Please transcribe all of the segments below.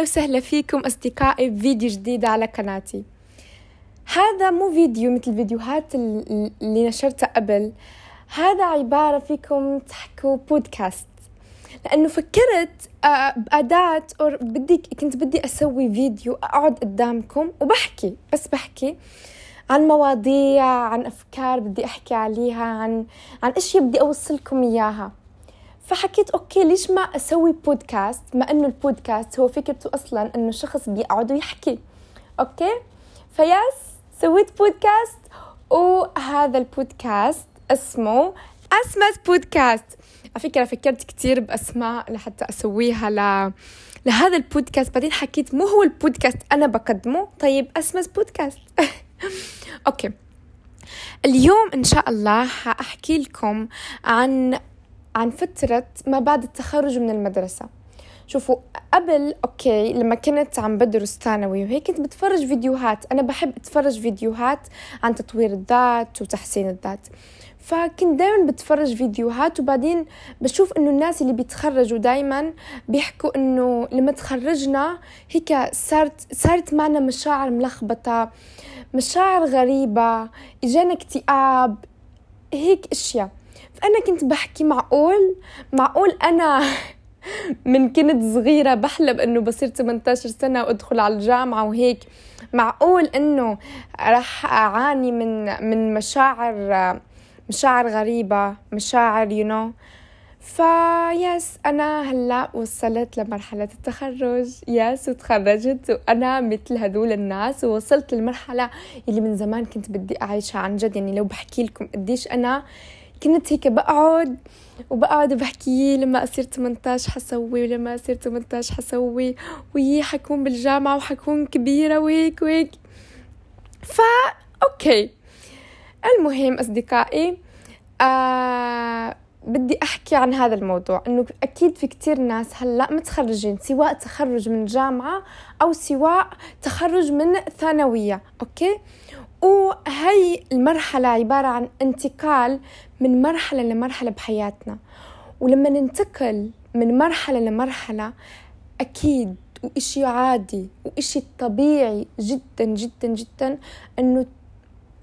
أهلا وسهلا فيكم أصدقائي بفيديو جديد على قناتي. هذا مو فيديو مثل الفيديوهات اللي نشرتها قبل. هذا عبارة فيكم تحكوا بودكاست لأنه فكرت آه، بأداة بدي كنت بدي أسوي فيديو أقعد قدامكم وبحكي بس بحكي عن مواضيع عن أفكار بدي أحكي عليها عن عن أشياء بدي أوصلكم إياها. فحكيت okay ليش ما أسوي بودكاست ما إنه البودكاست هو فكرته أصلا إنه شخص بيقعد ويحكي. okay؟ ف yes سويت بودكاست وهذا البودكاست اسمه اسمس بودكاست على فكرة فكرت كتير بأسماء لحتى أسويها ل... لهذا البودكاست بعدين حكيت مو هو البودكاست أنا بقدمه. طيب أسمس بودكاست okay. اليوم إن شاء الله حأحكي لكم عن عن فترة ما بعد التخرج من المدرسة. شوفوا قبل أوكي لما كنت عم بدرس ثانوي وهيك كنت بتفرج فيديوهات. أنا بحب أتفرج فيديوهات عن تطوير الذات وتحسين الذات. فكنت دائما بتفرج فيديوهات وبعدين بشوف إنه الناس اللي بيتخرجوا دائما بيحكوا إنه لما تخرجنا هيك صارت صارت معنا مشاعر ملخبطة مشاعر غريبة إجانا اكتئاب هيك أشياء. فأنا كنت بحكي معقول؟ معقول أنا من كنت صغيرة بحلم إنه بصير 18 سنة وأدخل على الجامعة وهيك. معقول إنه رح أعاني من من مشاعر مشاعر غريبة مشاعر you you know. ف yes أنا هلأ وصلت لمرحلة التخرج. yes وتخرجت وأنا مثل هدول الناس ووصلت للمرحلة اللي من زمان كنت بدي أعيشها عن جد. يعني لو بحكي لكم قديش أنا كنت هيك بقعد وبقعد بحكي لما أصير 18 حسوي ولما أصير 18 حسوي ويي حكون بالجامعة وحكون كبيرة وهيك وهيك. فا أوكي. المهم أصدقائي آه بدي أحكي عن هذا الموضوع إنه أكيد في كتير ناس هلأ متخرجين سواء تخرج من جامعة أو سواء تخرج من ثانوية أوكي؟ وهي المرحلة عبارة عن انتقال من مرحلة لمرحلة بحياتنا. ولما ننتقل من مرحلة لمرحلة أكيد وإشي عادي وإشي طبيعي جدا جدا جدا أنه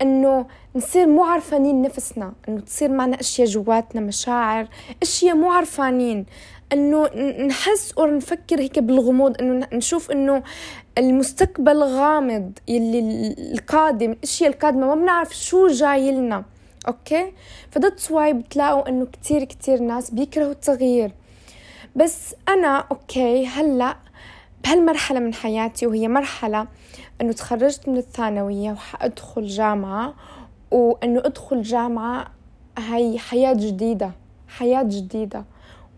إنه نصير مو عارفانين نفسنا إنه تصير معنا أشياء جواتنا مشاعر أشياء مو عارفانين إنه نحس أو نفكر هيك بالغموض إنه نشوف إنه المستقبل غامض يلي القادم الأشياء القادمة ما بنعرف شو جاي لنا okay؟ ف that's why بتلاقوا إنه كتير كتير ناس بيكرهوا التغيير. بس أنا okay هلأ بهالمرحلة من حياتي وهي مرحلة إنه تخرجت من الثانوية وحأدخل جامعة وإنه أدخل جامعة هي حياة جديدة حياة جديدة.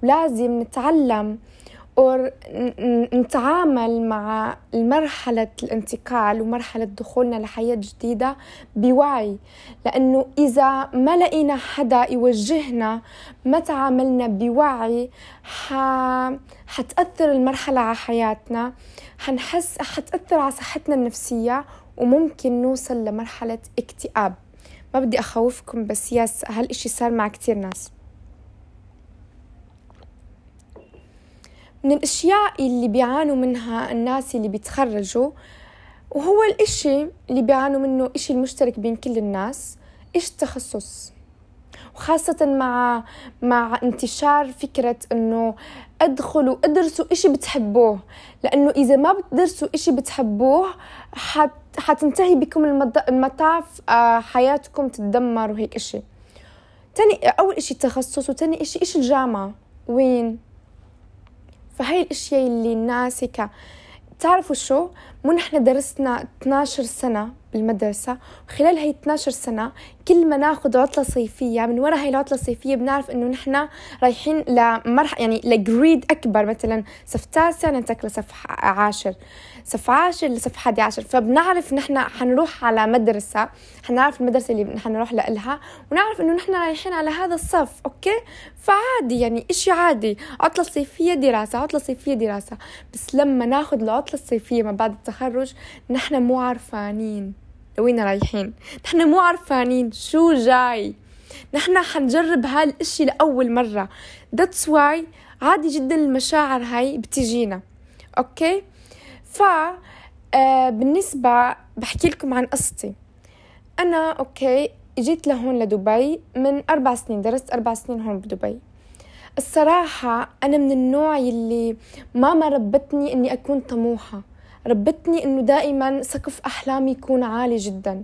ولازم نتعلم نتعامل مع مرحلة الانتقال ومرحلة دخولنا لحياة جديدة بوعي. لأنه إذا ما لقينا حدا يوجهنا ما تعاملنا بوعي ح... حتأثر المرحلة على حياتنا حنحس حتأثر على صحتنا النفسية وممكن نوصل لمرحلة اكتئاب. ما بدي أخوفكم بس ياس هالإشي صار مع كتير ناس. من الأشياء اللي بيعانوا منها الناس اللي بيتخرجوا وهو الإشي اللي بيعانوا منه إشي المشترك بين كل الناس إيش التخصص؟ وخاصة مع مع انتشار فكرة إنه أدخلوا أدرسوا إشي بتحبوه لأنه إذا ما بتدرسوا إشي بتحبوه حت حتنتهي بكم المطاف آه، حياتكم تتدمر وهيك إشي. تاني أول إشي التخصص وتاني إشي إيش الجامعة. وين؟ فهاي الأشياء اللي الناس هيك تعرفوا شو؟ مو نحن درسنا 12 سنة بالمدرسة وخلال هاي 12 سنة كل ما ناخذ عطلة صيفية من وراء هاي العطلة الصيفية بنعرف إنه نحن رايحين لمرحلة يعني ل grade أكبر مثلا صف تاسع ننتقل لصف عاشر. صف عاشر لصف حادي عشر فبنعرف نحن حنروح على مدرسة حنعرف المدرسة اللي حنروح لها ونعرف إنه نحن رايحين على هذا الصف okay؟ فعادي يعني إشي عادي. عطلة صيفية دراسة عطلة صيفية دراسة. بس لما ناخذ العطلة الصيفية ما بعد التخرج نحن مو عارفانين. لوين رايحين؟ نحن مو عارفانين شو جاي. نحن حنجرب هالإشي لأول مرة. That's why عادي جدا المشاعر هاي بتجينا. okay؟ ف آه بالنسبة بحكي لكم عن قصتي. أنا okay جيت لهون لدبي من أربع سنين درست أربع سنين هون بدبي. الصراحة أنا من النوع يلي ماما ربتني إني أكون طموحة. ربتني إنه دائما سقف أحلامي يكون عالي جدا.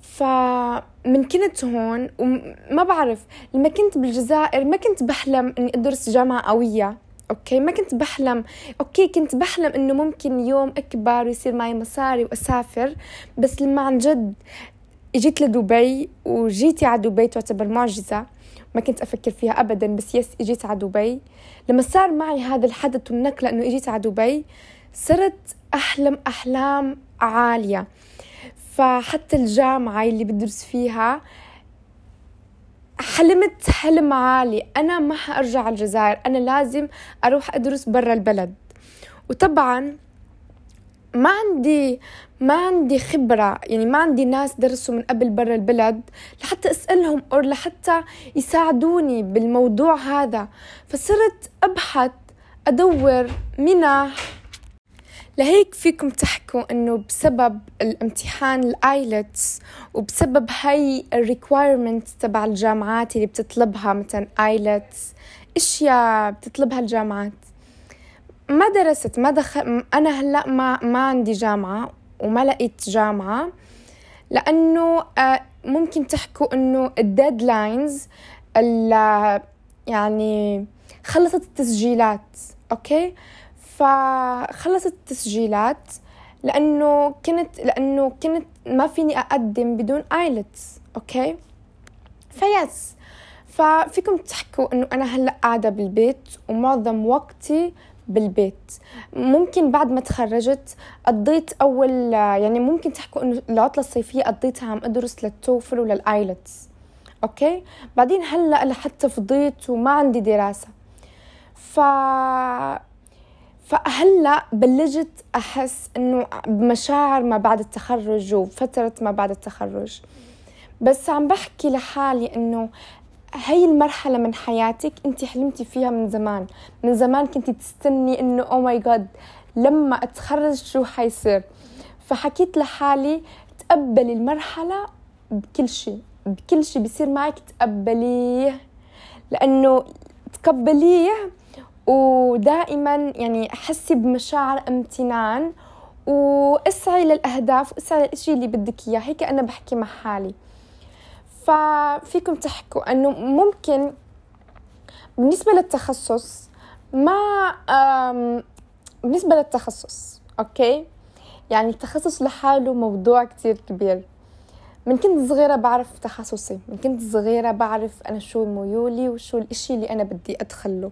فمن كنت هون وما بعرف لما كنت بالجزائر ما كنت بحلم إني أدرس جامعة قوية okay؟ ما كنت بحلم. okay كنت بحلم إنه ممكن يوم أكبر ويصير معي مصاري وأسافر بس لما عن جد إجيت لدبي وجيتي على دبي تعتبر معجزة ما كنت أفكر فيها ابدا بس yes إجيت على دبي. لما صار معي هذا الحدث والنقلة إنه إجيت على دبي صرت أحلم أحلام عالية. فحتى الجامعة اللي بدرس فيها حلمت حلم عالي. أنا ما حأرجع على الجزائر أنا لازم أروح أدرس برا البلد. وطبعا ما عندي ما عندي خبرة يعني ما عندي ناس درسوا من قبل برا البلد لحتى أسألهم أو لحتى يساعدوني بالموضوع هذا. فصرت أبحث أدور منح لهيك فيكم تحكوا إنه بسبب الامتحان ال IELTS وبسبب هاي ال requirement تبع الجامعات اللي بتطلبها مثلا IELTS إشياء بتطلبها الجامعات. ما درست ما دخل أنا هلأ ما ما عندي جامعة وما لقيت جامعة لأنه آه، ممكن تحكوا إنه ال deadlines يعني خلصت التسجيلات okay؟ فخلصت التسجيلات لأنه كنت لأنه كنت ما فيني أقدم بدون IELTS okay؟ ف yes. ففيكم تحكوا إنه أنا هلأ قاعدة بالبيت ومعظم وقتي بالبيت. ممكن بعد ما تخرجت قضيت أول يعني ممكن تحكوا إنه العطلة الصيفية قضيتها عم أدرس لل TOEFL ولل IELTS okay؟ بعدين هلأ لحتى فضيت وما عندي دراسة. ف فهلأ بلشت أحس إنه بمشاعر ما بعد التخرج وفترة ما بعد التخرج. بس عم بحكي لحالي إنه هاي المرحلة من حياتك أنت حلمتي فيها من زمان. من زمان كنت تستني إنه oh my God لما أتخرج شو حيصير؟ فحكيت لحالي تقبلي المرحلة بكل شيء بكل شيء بيصير معك تقبليه لأنه تقبليه ودائما يعني حسي بمشاعر امتنان وأسعي للأهداف وأسعي للشيء اللي بدك إياه. هيك أنا بحكي مع حالي. ففيكم تحكوا إنه ممكن بالنسبة للتخصص ما بالنسبة للتخصص أوكي؟ يعني التخصص لحاله موضوع كتير كبير. من كنت صغيرة بعرف تخصصي من كنت صغيرة بعرف أنا شو ميولي وشو الإشي اللي أنا بدي أدخله.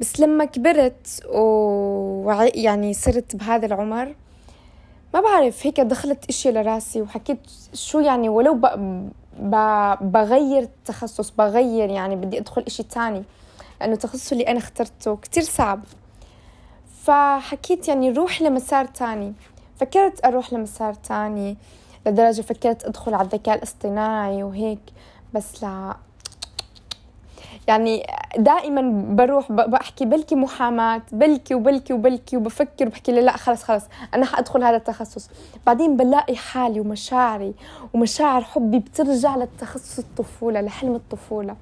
بس لما كبرت ويعني صرت بهذا العمر ما بعرف هيك دخلت إشي لراسي وحكيت شو يعني ولو ب... ب... بغير التخصص بغير يعني بدي أدخل إشي تاني لأنه التخصص اللي أنا اخترته كتير صعب. فحكيت يعني روح لمسار تاني. فكرت أروح لمسار تاني. لدرجة فكرت أدخل على الذكاء الاصطناعي وهيك بس لا. يعني دائما بروح بحكي بلكي محاماة بلكي وبلكي وبلكي وبفكر وبحكي لا خلص خلص أنا حأدخل هذا التخصص. بعدين بلاقي حالي ومشاعري ومشاعر حبي بترجع للتخصص الطفولة لحلم الطفولة.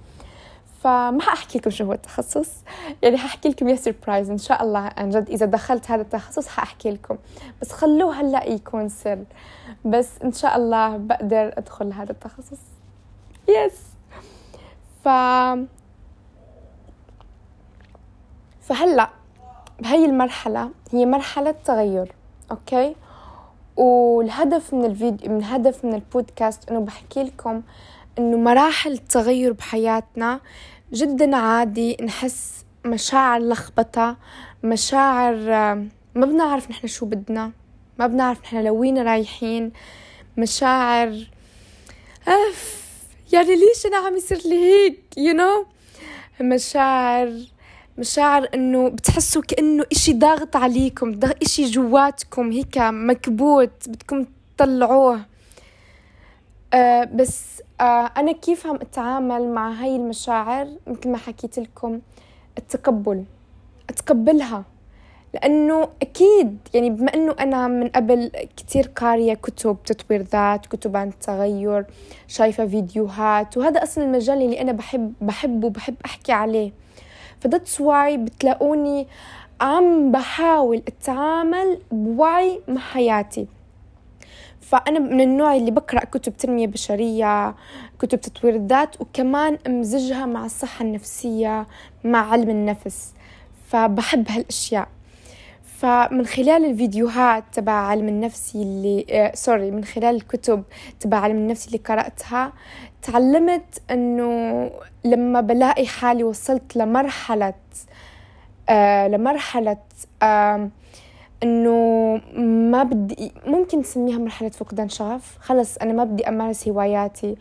فما حأحكي لكم شو هو التخصص. يعني حأحكي لكم يا surprise إن شاء الله عن جد إذا دخلت هذا التخصص حأحكي لكم. بس خلوه هلأ يكون سر. بس إن شاء الله بقدر أدخل هذا التخصص. yes ف فهلأ بهي المرحلة هي مرحلة تغير. okay؟ والهدف من الفيديو من الهدف من البودكاست إنه بحكي لكم إنه مراحل التغير بحياتنا جدا عادي نحس مشاعر لخبطة مشاعر ما بنعرف نحن شو بدنا ما بنعرف نحن لوين رايحين مشاعر أف يعني ليش أنا عم يصير لي هيك you know مشاعر مشاعر إنه بتحسوا كأنه إشي ضاغط عليكم إشي جواتكم هيك مكبوت بدكم تطلعوه. آه بس آه أنا كيف عم أتعامل مع هاي المشاعر؟ مثل ما حكيت لكم التقبل أتقبلها لأنه أكيد يعني بما أنه أنا من قبل كتير قارية كتب تطوير ذات كتب عن التغير شايفة فيديوهات وهذا أصلا المجال اللي أنا بحب بحبه بحب أحكي عليه. فذاتس واي بتلاقوني عم بحاول أتعامل بوعي مع حياتي. فأنا من النوع اللي بقرأ كتب تنمية بشرية كتب تطوير الذات وكمان أمزجها مع الصحة النفسية مع علم النفس. فبحب هالأشياء. فمن خلال الفيديوهات تبع علم النفسي اللي آه سوري من خلال الكتب تبع علم النفسي اللي قرأتها تعلمت إنه لما بلاقي حالي وصلت لمرحلة آه لمرحلة آه إنه ما بدي ممكن نسميها مرحلة فقدان شغف خلص أنا ما بدي أمارس هواياتي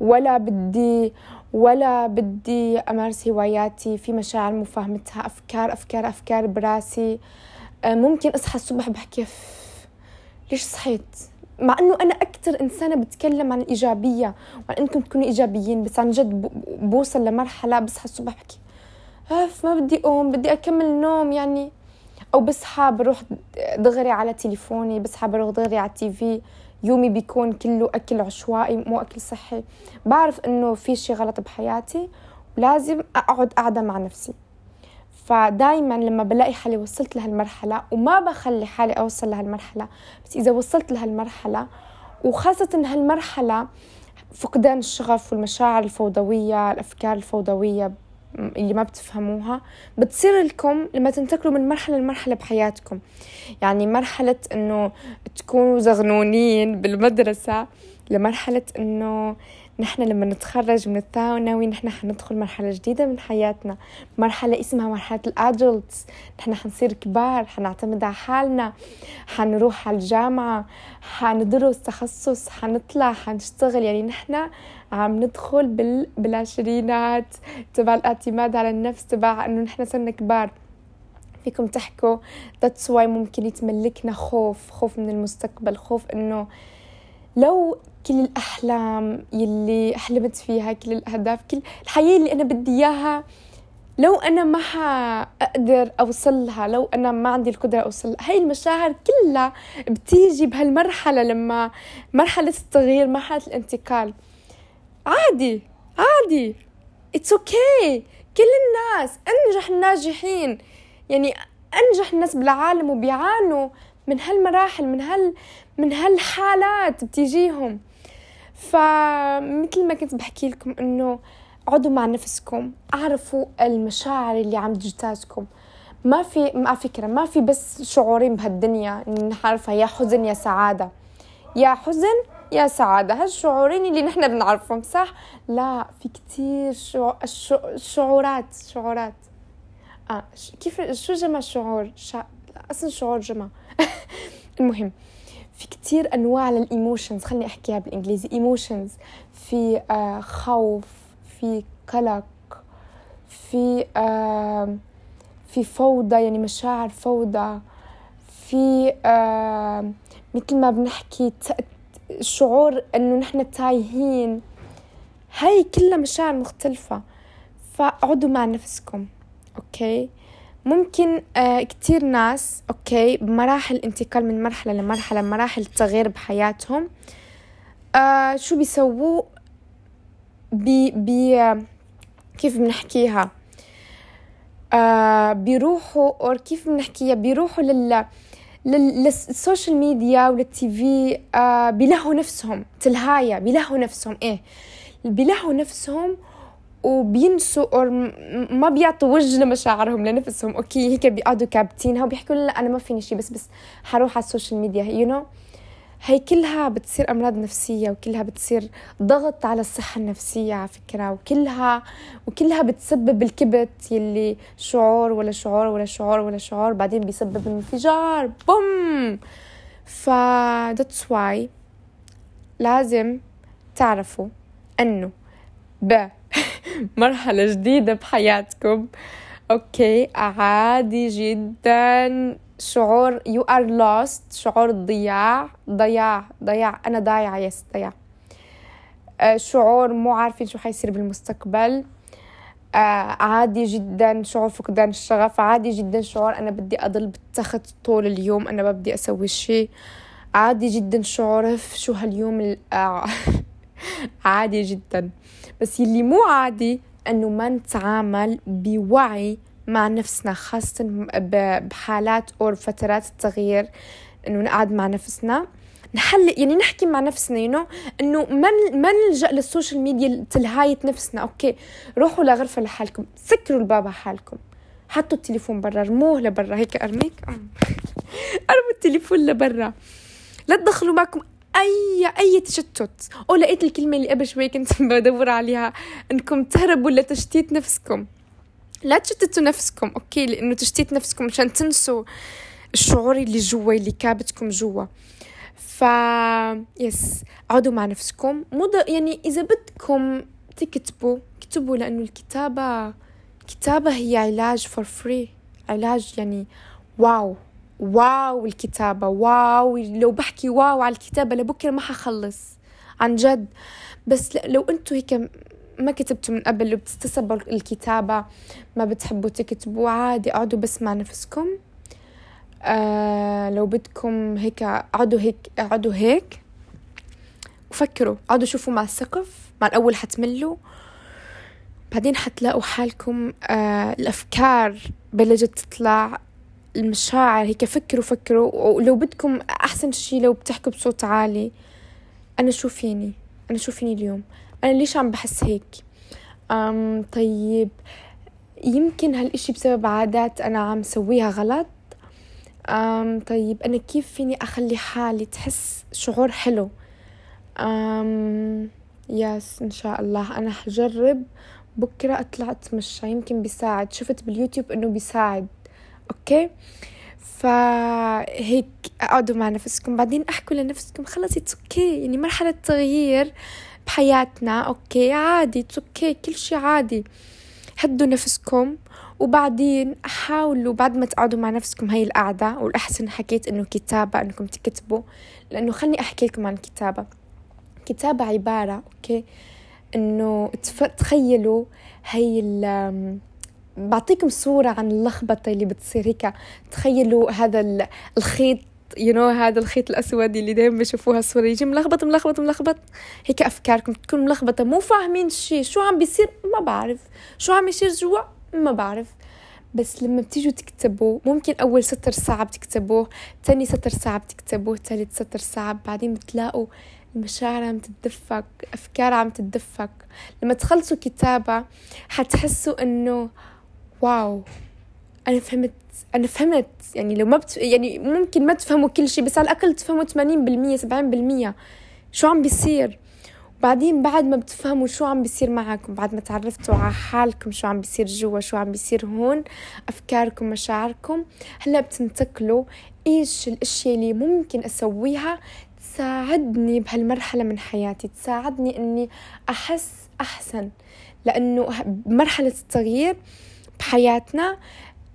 ولا بدي ولا بدي أمارس هواياتي في مشاعر مفاهمتها أفكار أفكار أفكار براسي. آه، ممكن أصحى الصبح بحكي ليش صحيت؟ مع إنه أنا أكثر إنسانة بتكلم عن الإيجابية. وعن إنكم تكونوا إيجابيين بس عن جد بوصل لمرحلة بصحى الصبح بحكي أف ما بدي أقوم بدي أكمل نوم. يعني أو بصحى بروح دغري على تليفوني بصحى بروح دغري على التي في. يومي بيكون كله أكل عشوائي مو أكل صحي. بعرف إنه في شيء غلط بحياتي ولازم أقعد قاعدة مع نفسي. فدايما لما بلاقي حالي وصلت لهالمرحلة وما بخلي حالي أوصل لهالمرحلة بس إذا وصلت لهالمرحلة وخاصة هالمرحلة فقدان الشغف والمشاعر الفوضوية الأفكار الفوضوية اللي ما بتفهموها بتصير لكم لما تنتقلوا من مرحلة لمرحلة بحياتكم. يعني مرحلة إنه تكونوا زغنونين بالمدرسة لمرحلة إنه نحن لما نتخرج من الثانوي نحن حندخل مرحلة جديدة من حياتنا. مرحلة اسمها مرحلة الأدلتس نحن حنصير كبار حنعتمد على حالنا. حنروح على الجامعة حندرس تخصص حنطلع حنشتغل. يعني نحن عم ندخل بال... بالعشرينات تبع الاعتماد على النفس تبع إنه نحن صرنا كبار. فيكم تحكوا. that's why ممكن يتملكنا خوف خوف من المستقبل خوف إنه لو كل الأحلام يلي حلمت فيها كل الأهداف كل الحياة اللي أنا بدي إياها لو أنا ما حأقدر أوصلها لو أنا ما عندي القدرة أوصلها هاي المشاعر كلها بتيجي بهالمرحلة لما مرحلة التغيير مرحلة الانتقال. عادي عادي. it's okay okay. كل الناس أنجح الناجحين. يعني أنجح الناس بالعالم وبيعانوا من هالمراحل من هال من هالحالات بتيجيهم فمثل ما كنت بحكي لكم إنه اقعدوا مع نفسكم اعرفوا المشاعر اللي عم تجتازكم ما في ما فكرة ما في بس شعورين بهالدنيا نعرفها يا حزن يا سعادة. يا حزن يا سعادة هالشعورين اللي نحن بنعرفهم صح؟ لا في كتير شعو... شعورات شعورات. آه كيف شو جمع شعور شا... أصلا شعور جمع. المهم في كتير أنواع لل emotions خليني أحكيها بالإنجليزي. emotions في آه خوف في قلق في آه في فوضى يعني مشاعر فوضى في آه مثل ما بنحكي شعور إنه نحن تايهين. هاي كلها مشاعر مختلفة. فاقعدوا مع نفسكم okay؟ ممكن آه كتير ناس okay بمراحل انتقال من مرحلة لمرحلة مراحل تغيير بحياتهم. آه شو بيسووا؟ بي بي كيف بنحكيها؟ آه بيروحوا أو كيف بنحكيها؟ بيروحوا لل لل social media ولل TV بيلهوا نفسهم تلهايا بيلهوا نفسهم إيه؟ بيلهوا نفسهم وبينسوا أو ما بيعطوا وجه لمشاعرهم لنفسهم. okay هيك بيقعدوا كابتينها وبيحكوا لا أنا ما فيني شيء بس بس حروح على ال social media you you know. هي كلها بتصير أمراض نفسية وكلها بتصير ضغط على الصحة النفسية على فكرة وكلها وكلها بتسبب الكبت يلي شعور ولا شعور ولا شعور ولا شعور بعدين بيسبب انفجار. boom! ف that's why لازم تعرفوا إنه ب مرحلة جديدة بحياتكم. okay عادي جدا. شعور you are lost. شعور ضياع. ضياع ضياع. أنا ضايعة yes ضياع. آه، شعور مو عارفين شو حيصير بالمستقبل. آه عادي جدا. شعور فقدان الشغف. عادي جدا. شعور أنا بدي أضل بالتخت طول اليوم. أنا ما بدي أسوي شيء. عادي جدا. شعور شو هاليوم آه. عادي جدا. بس يلي مو عادي أنه ما نتعامل بوعي مع نفسنا خاصة بحالات أو فترات التغيير إنه نقعد مع نفسنا. نحل يعني نحكي مع نفسنا you you know? إنه ما ما نلجأ لل social media تلهاية نفسنا. okay روحوا لغرفة لحالكم سكروا الباب حالكم. حطوا التليفون برا رموه لبرا. هيك أرميك؟ أرموا التليفون لبرا. لا تدخلوا معكم أي أي تشتت. أو لقيت الكلمة اللي قبل شوي كنت بدور عليها. إنكم تهربوا لتشتيت نفسكم. لا تشتتوا نفسكم okay؟ لأنه تشتيت نفسكم عشان تنسوا الشعور اللي جوا اللي كابتكم جوا. ف yes اقعدوا مع نفسكم. مو يعني إذا بدكم تكتبوا اكتبوا لأنه الكتابة الكتابة هي علاج for free علاج يعني wow. wow الكتابة wow لو بحكي wow على الكتابة لبكرة ما حخلص عن جد. بس لو أنتوا هيك ما كتبتوا من قبل وبتستصعبوا الكتابة ما بتحبوا تكتبوا عادي اقعدوا بس مع نفسكم. آه لو بدكم هيك اقعدوا هيك اقعدوا هيك وفكروا اقعدوا شوفوا مع السقف مع الأول حتملوا. بعدين حتلاقوا حالكم آه الأفكار بلجت تطلع. المشاعر هيك فكروا فكروا ولو بدكم أحسن شي لو بتحكوا بصوت عالي أنا شو فيني؟ أنا شو فيني اليوم؟ أنا ليش عم بحس هيك؟ أم طيب يمكن هالإشي بسبب عادات أنا عم سويها غلط. أم طيب أنا كيف فيني أخلي حالي تحس شعور حلو؟ أم يس إن شاء الله. أنا حجرب. بكرة أطلع أتمشى. يمكن بيساعد. شفت باليوتيوب إنه بيساعد. okay؟ فهيك أقعدوا مع نفسكم. بعدين أحكوا لنفسكم خلص it's okay يعني مرحلة تغيير بحياتنا okay؟ عادي it's okay كل شي عادي. هدوا نفسكم. وبعدين حاولوا بعد ما تقعدوا مع نفسكم هاي القعدة والأحسن حكيت إنه كتابة إنكم تكتبوا. لأنه خلني أحكي لكم عن الكتابة كتابة عبارة okay؟ إنه تخيلوا هاي بعطيكم صورة عن اللخبطة اللي بتصير هيك. تخيلوا هذا الخيط you you know, هذا الخيط الأسود اللي دائما بشوفوها الصورة. يجي ملخبط ملخبط ملخبط. هيك أفكاركم تكون ملخبطة مو فاهمين شيء شو عم بيصير؟ ما بعرف. شو عم يصير جوا؟ ما بعرف. بس لما بتيجوا تكتبوا ممكن أول سطر صعب تكتبوه تاني سطر صعب تكتبوه تالت سطر صعب بعدين بتلاقوا المشاعر عم تتدفق أفكار عم تتدفق. لما تخلصوا كتابة حتحسوا إنه واو. أنا فهمت أنا فهمت. يعني لو ما بت... يعني ممكن ما تفهموا كل شيء بس على الأقل تفهموا 80% 70% شو عم بيصير. وبعدين بعد ما بتفهموا شو عم بيصير معكم بعد ما تعرفتوا على حالكم شو عم بيصير جوا شو عم بيصير هون أفكاركم مشاعركم هلأ بتنتقلوا. إيش الأشياء اللي ممكن أسويها تساعدني بهالمرحلة من حياتي تساعدني إني أحس أحسن. لأنه مرحلة التغيير بحياتنا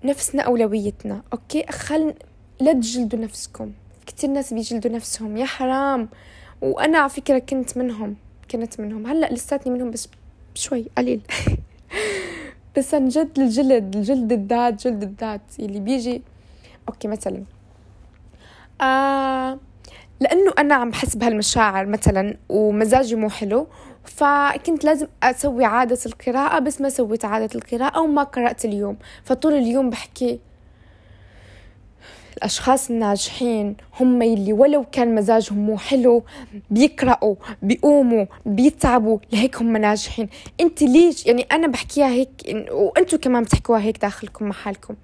نفسنا أولويتنا. أوكي؟ خل لا تجلدوا نفسكم. كتير ناس بيجلدوا نفسهم. يا حرام. وأنا على فكرة كنت منهم. كنت منهم. هلأ لساتني منهم بس شوي قليل. بس عن جد الجلد الجلد الذات جلد الذات اللي بيجي. okay مثلا. آه لأنه أنا عم بحس بهالمشاعر مثلا ومزاجي مو حلو فكنت لازم أسوي عادة القراءة بس ما سويت عادة القراءة وما قرأت اليوم. فطول اليوم بحكي الأشخاص الناجحين هم يلي ولو كان مزاجهم مو حلو بيقرأوا بيقوموا بيتعبوا لهيك هم ناجحين. انت ليش؟ يعني أنا بحكيها هيك وأنتوا كمان بتحكوها هيك داخلكم محلكم.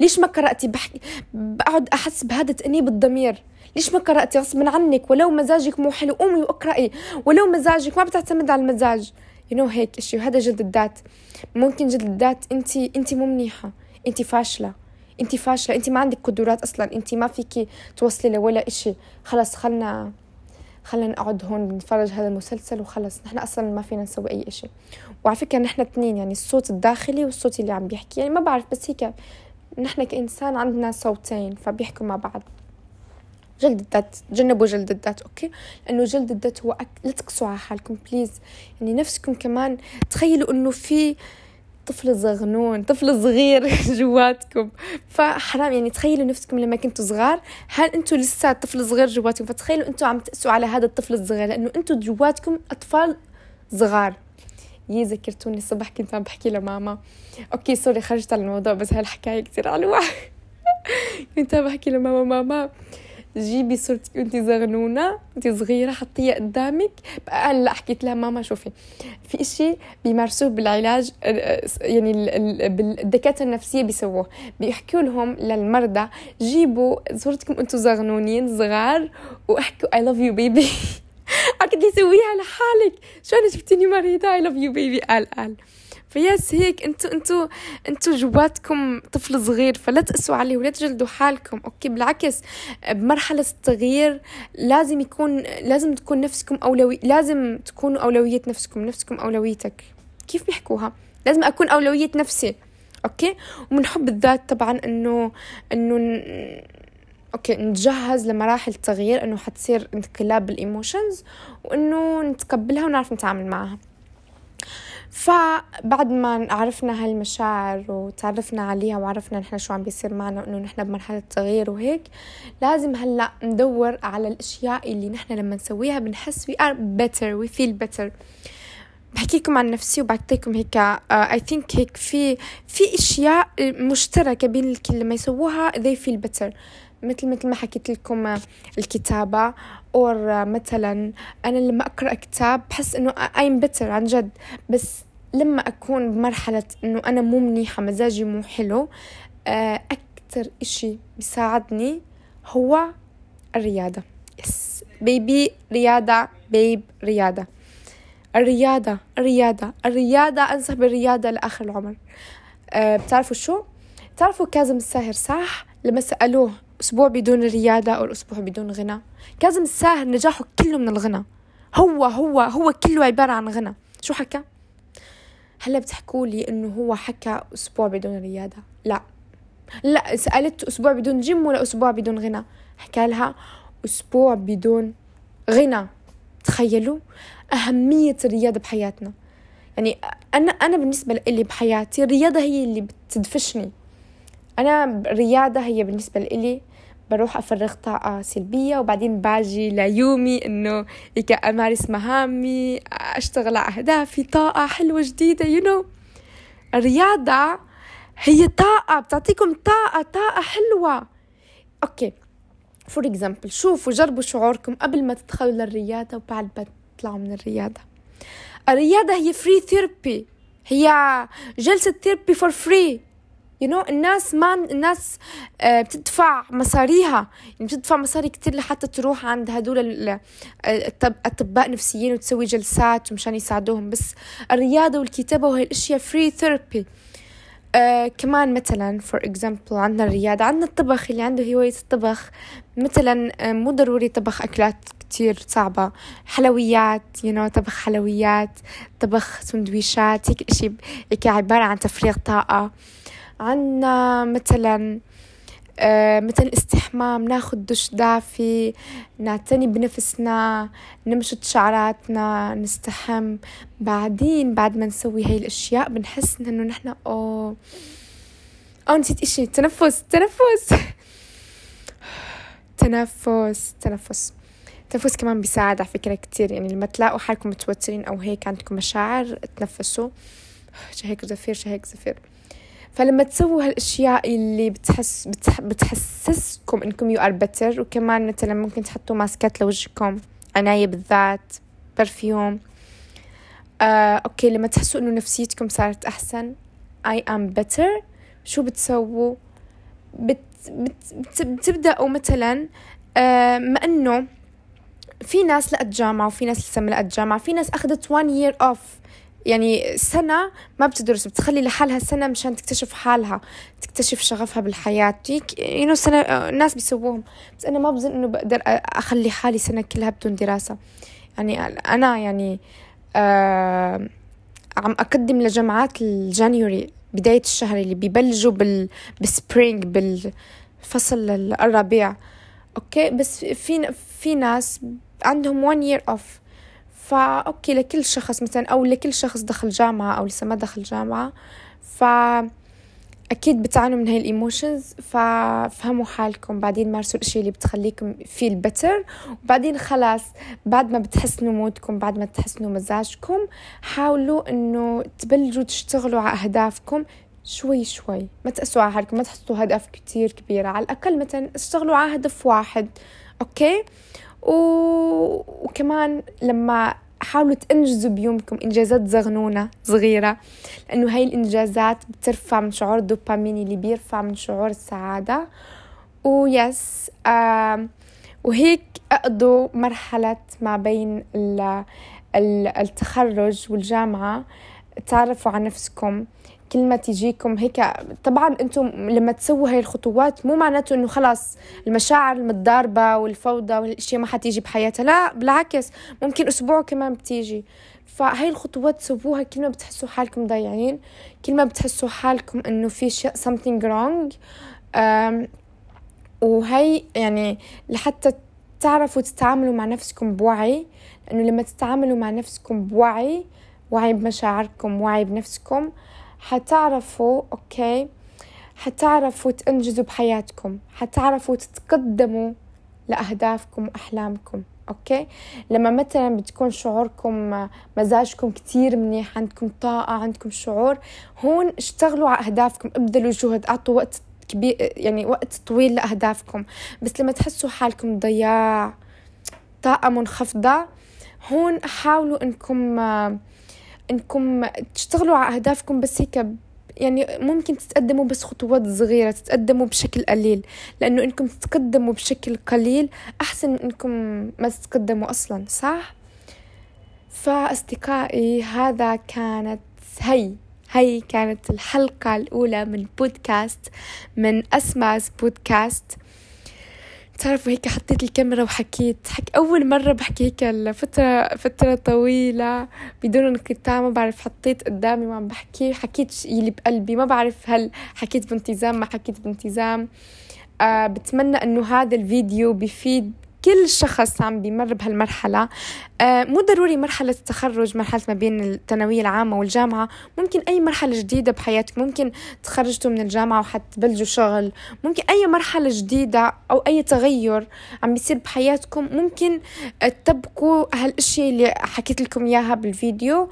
ليش ما قرأتي؟ بحكي بقعد أحس بهذا تأنيب الضمير. ليش ما قرأتي غصبا عنك؟ ولو مزاجك مو حلو قومي واقرأي. ولو مزاجك ما بتعتمد على المزاج. you know هيك إشي وهذا جلد الذات. ممكن جلد الذات أنت أنت مو منيحة. أنت فاشلة. أنت فاشلة. أنت ما عندك قدرات أصلا. أنت ما فيكي توصلي لولا إشي. خلص خلنا خلينا نقعد هون بنتفرج هذا المسلسل وخلص نحن أصلا ما فينا نسوي أي إشي. وعلى فكرة نحن اثنين يعني الصوت الداخلي والصوت اللي عم بيحكي. يعني ما بعرف بس هيك نحن كإنسان عندنا صوتين فبيحكوا مع بعض. جلد الذات تجنبوا جلد الذات okay؟ لأنه جلد الذات هو أك... لا تقسوا على حالكم please يعني نفسكم كمان تخيلوا إنه في طفل صغنون طفل صغير جواتكم. فحرام يعني تخيلوا نفسكم لما كنتوا صغار هل أنتم لسه طفل صغير جواتكم؟ فتخيلوا أنتم عم تقسوا على هذا الطفل الصغير لأنه أنتم جواتكم أطفال صغار. يي ذكرتوني الصبح كنت عم بحكي لماما. okay sorry خرجت على الموضوع بس هالحكايه كتير حلوة كنت عم بحكي لماما ماما جيبي صورتك وانت صغنونه انت صغيرة حطيها قدامك. هلا حكيت لها ماما شوفي في إشي بيمارسوه بالعلاج يعني الدكاتره النفسية بيسووه. بيحكوا لهم للمرضى جيبوا صورتكم أنتم صغنونين صغار واحكوا I love you baby أكيد يسويها لحالك. شو أنا شفتني مريضة؟ I love you baby قال قال. ف yes هيك انتو انتو انتو جواتكم طفل صغير فلا تقسوا عليه ولا تجلدوا حالكم. okay بالعكس بمرحلة التغيير لازم يكون لازم تكون نفسكم أولوية لازم تكونوا أولوية نفسكم نفسكم أولويتك. كيف بيحكوها؟ لازم أكون أولوية نفسي. okay؟ ومن حب الذات طبعا إنه إنه okay نتجهز لمراحل التغيير إنه حتصير انقلاب بال emotions وإنه نتقبلها ونعرف نتعامل معها. فبعد ما عرفنا هالمشاعر وتعرفنا عليها وعرفنا نحن شو عم بيصير معنا انه نحن بمرحلة تغيير وهيك لازم هلأ ندور على الأشياء اللي نحن لما نسويها بنحس we are better we feel better. بحكي لكم عن نفسي وبعطيكم هيك اي uh, ثينك هيك في في أشياء مشتركة بين الكل لما يسووها they feel better. مثل مثل ما حكيت لكم الكتابة. أو مثلا أنا لما أقرأ كتاب بحس إنه I'm better عن جد. بس لما أكون بمرحلة إنه أنا مو منيحة مزاجي مو حلو آه، أكتر إشي بيساعدني هو الرياضة. يس بيبي رياضة. بيب رياضة. الرياضة الرياضة. الرياضة أنصح بالرياضة لآخر العمر. أه بتعرفوا شو؟ بتعرفوا كاظم الساهر صح؟ لما سألوه أسبوع بدون رياضة أو الأسبوع بدون غنى. كاظم الساهر نجاحه كله من الغنى. هو هو هو كله عبارة عن غنى. شو حكى؟ هلا بتحكوا لي إنه هو حكى أسبوع بدون رياضة لا. لا سألت أسبوع بدون جيم ولا أسبوع بدون غنى. حكى لها أسبوع بدون غنى. تخيلوا أهمية الرياضة بحياتنا. يعني أنا أنا بالنسبة لي بحياتي الرياضة هي اللي بتدفشني. أنا الرياضة هي بالنسبة لي بروح أفرغ طاقة سلبية وبعدين باجي ليومي إنه أمارس مهامي أشتغل على أهدافي طاقة حلوة جديدة يو know. الرياضة هي طاقة بتعطيكم طاقة طاقة حلوة. okay for example شوفوا جربوا شعوركم قبل ما تدخلوا للرياضة وبعد ما تطلعوا من الرياضة. الرياضة هي free therapy هي جلسة therapy for free you know الناس ما الناس آه، بتدفع مصاريها. يعني بتدفع مصاري كتير لحتى تروح عند هدول الأطباء نفسيين وتسوي جلسات ومشان يساعدوهم. بس الرياضة والكتابة وهي الأشياء free therapy آه كمان مثلا for example عندنا الرياضة عندنا الطبخ. اللي عنده هواية الطبخ مثلا آه مو ضروري طبخ أكلات كتير صعبة. حلويات you know, طبخ حلويات طبخ سندويشات هيك إشي هيك عبارة عن تفريغ طاقة. عنا مثلا آه مثل الاستحمام ناخد دش دافي نعتني بنفسنا نمشط شعراتنا نستحم. بعدين بعد ما نسوي هاي الأشياء بنحس إنه نحن أوه آه نسيت إشي. تنفس تنفس. تنفس تنفس. التنفس كمان بيساعد على فكرة كتير. يعني لما تلاقوا حالكم متوترين أو هيك عندكم مشاعر تنفسوا. شهيك زفير شهيك زفير. فلما تسووا هالأشياء اللي بتحس بتح بتحسسكم إنكم you are better وكمان مثلا ممكن تحطوا ماسكات لوجهكم عناية بالذات perfume آه، okay لما تحسوا إنه نفسيتكم صارت أحسن I am better. شو بتسووا؟ بت بت بت بتبدأوا مثلا آه ما إنه في ناس لقت جامعة وفي ناس لسه ما لقت جامعة في ناس أخذت one year off. يعني سنة ما بتدرس بتخلي لحالها سنة مشان تكتشف حالها تكتشف شغفها بالحياة. you know سنة الناس بيسووهم. بس أنا ما بظن إنه بقدر أخلي حالي سنة كلها بدون دراسة. يعني أنا يعني آه عم أقدم لجامعات ال January بداية الشهر اللي بيبلشوا بال بال spring بالفصل الربيع okay؟ بس في في ناس عندهم one year off. ف okay لكل شخص مثلا أو لكل شخص دخل جامعة أو لسه ما دخل جامعة ف أكيد بتعانوا من هاي ال emotions ففهموا حالكم بعدين مارسوا الأشياء اللي بتخليكم feel better وبعدين خلاص بعد ما بتحسنوا مودكم بعد ما تحسنوا مزاجكم حاولوا إنه تبلشوا تشتغلوا على أهدافكم شوي شوي. ما تقسوا على حالكم ما تحطوا هدف كتير كبيرة على الأقل مثلا اشتغلوا على هدف واحد. okay؟ و... وكمان لما حاولوا تنجزوا بيومكم إنجازات زغنونة صغيرة لأنه هاي الإنجازات بترفع من شعور الدوبامين اللي بيرفع من شعور السعادة ويس آه وهيك أقضوا مرحلة ما بين التخرج والجامعة تعرفوا على نفسكم. كل ما تجيكم هيك. طبعا أنتم لما تسووا هاي الخطوات مو معناته إنه خلاص المشاعر المتضاربة والفوضى والإشياء ما حتيجي بحياتها. لا بالعكس ممكن أسبوع كمان بتيجي. فهاي الخطوات تسووها كل ما بتحسوا حالكم ضايعين كل ما بتحسوا حالكم إنه في شيء something wrong. وهي يعني لحتى تعرفوا تتعاملوا مع نفسكم بوعي لأنه لما تتعاملوا مع نفسكم بوعي وعي بمشاعركم وعي بنفسكم حتعرفوا أوكي؟ حتعرفوا تنجزوا بحياتكم حتعرفوا تتقدموا لأهدافكم وأحلامكم أوكي؟ لما مثلا بتكون شعوركم مزاجكم كتير منيح عندكم طاقة عندكم شعور هون اشتغلوا على أهدافكم ابذلوا جهد أعطوا وقت كبير يعني وقت طويل لأهدافكم. بس لما تحسوا حالكم ضياع طاقة منخفضة هون حاولوا إنكم إنكم تشتغلوا على أهدافكم بس هيك يعني ممكن تتقدموا بس خطوات صغيرة تتقدموا بشكل قليل لأنه إنكم تتقدموا بشكل قليل أحسن من إنكم ما تتقدموا أصلا صح؟ فأصدقائي هذا كانت هي هي كانت الحلقة الأولى من بودكاست من أسماس بودكاست تعرفوا هيك حطيت الكاميرا وحكيت. حك أول مرة بحكي هيك لفترة فترة طويلة بدون انقطاع ما بعرف حطيت قدامي وعم بحكي. حكيت يلي بقلبي. ما بعرف هل حكيت بانتظام ما حكيت بانتظام. آه بتمنى إنه هذا الفيديو بفيد كل شخص عم بيمر بهالمرحلة. مو ضروري مرحلة التخرج مرحلة ما بين الثانوية العامة والجامعة. ممكن أي مرحلة جديدة بحياتك ممكن تخرجتوا من الجامعة وحتبلشوا شغل. ممكن أي مرحلة جديدة أو أي تغير عم بيصير بحياتكم ممكن تطبقوا هالأشياء اللي حكيت لكم إياها بالفيديو.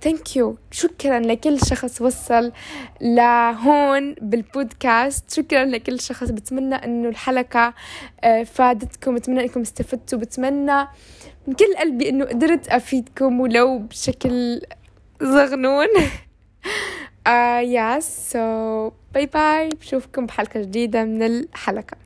thank uh, you شكرا لكل شخص وصل لهون بالبودكاست. شكرا لكل شخص بتمنى إنه الحلقة uh, فادتكم بتمنى إنكم استفدتوا بتمنى من كل قلبي إنه قدرت أفيدكم ولو بشكل صغنون yes so bye bye بشوفكم بحلقة جديدة من الحلقة.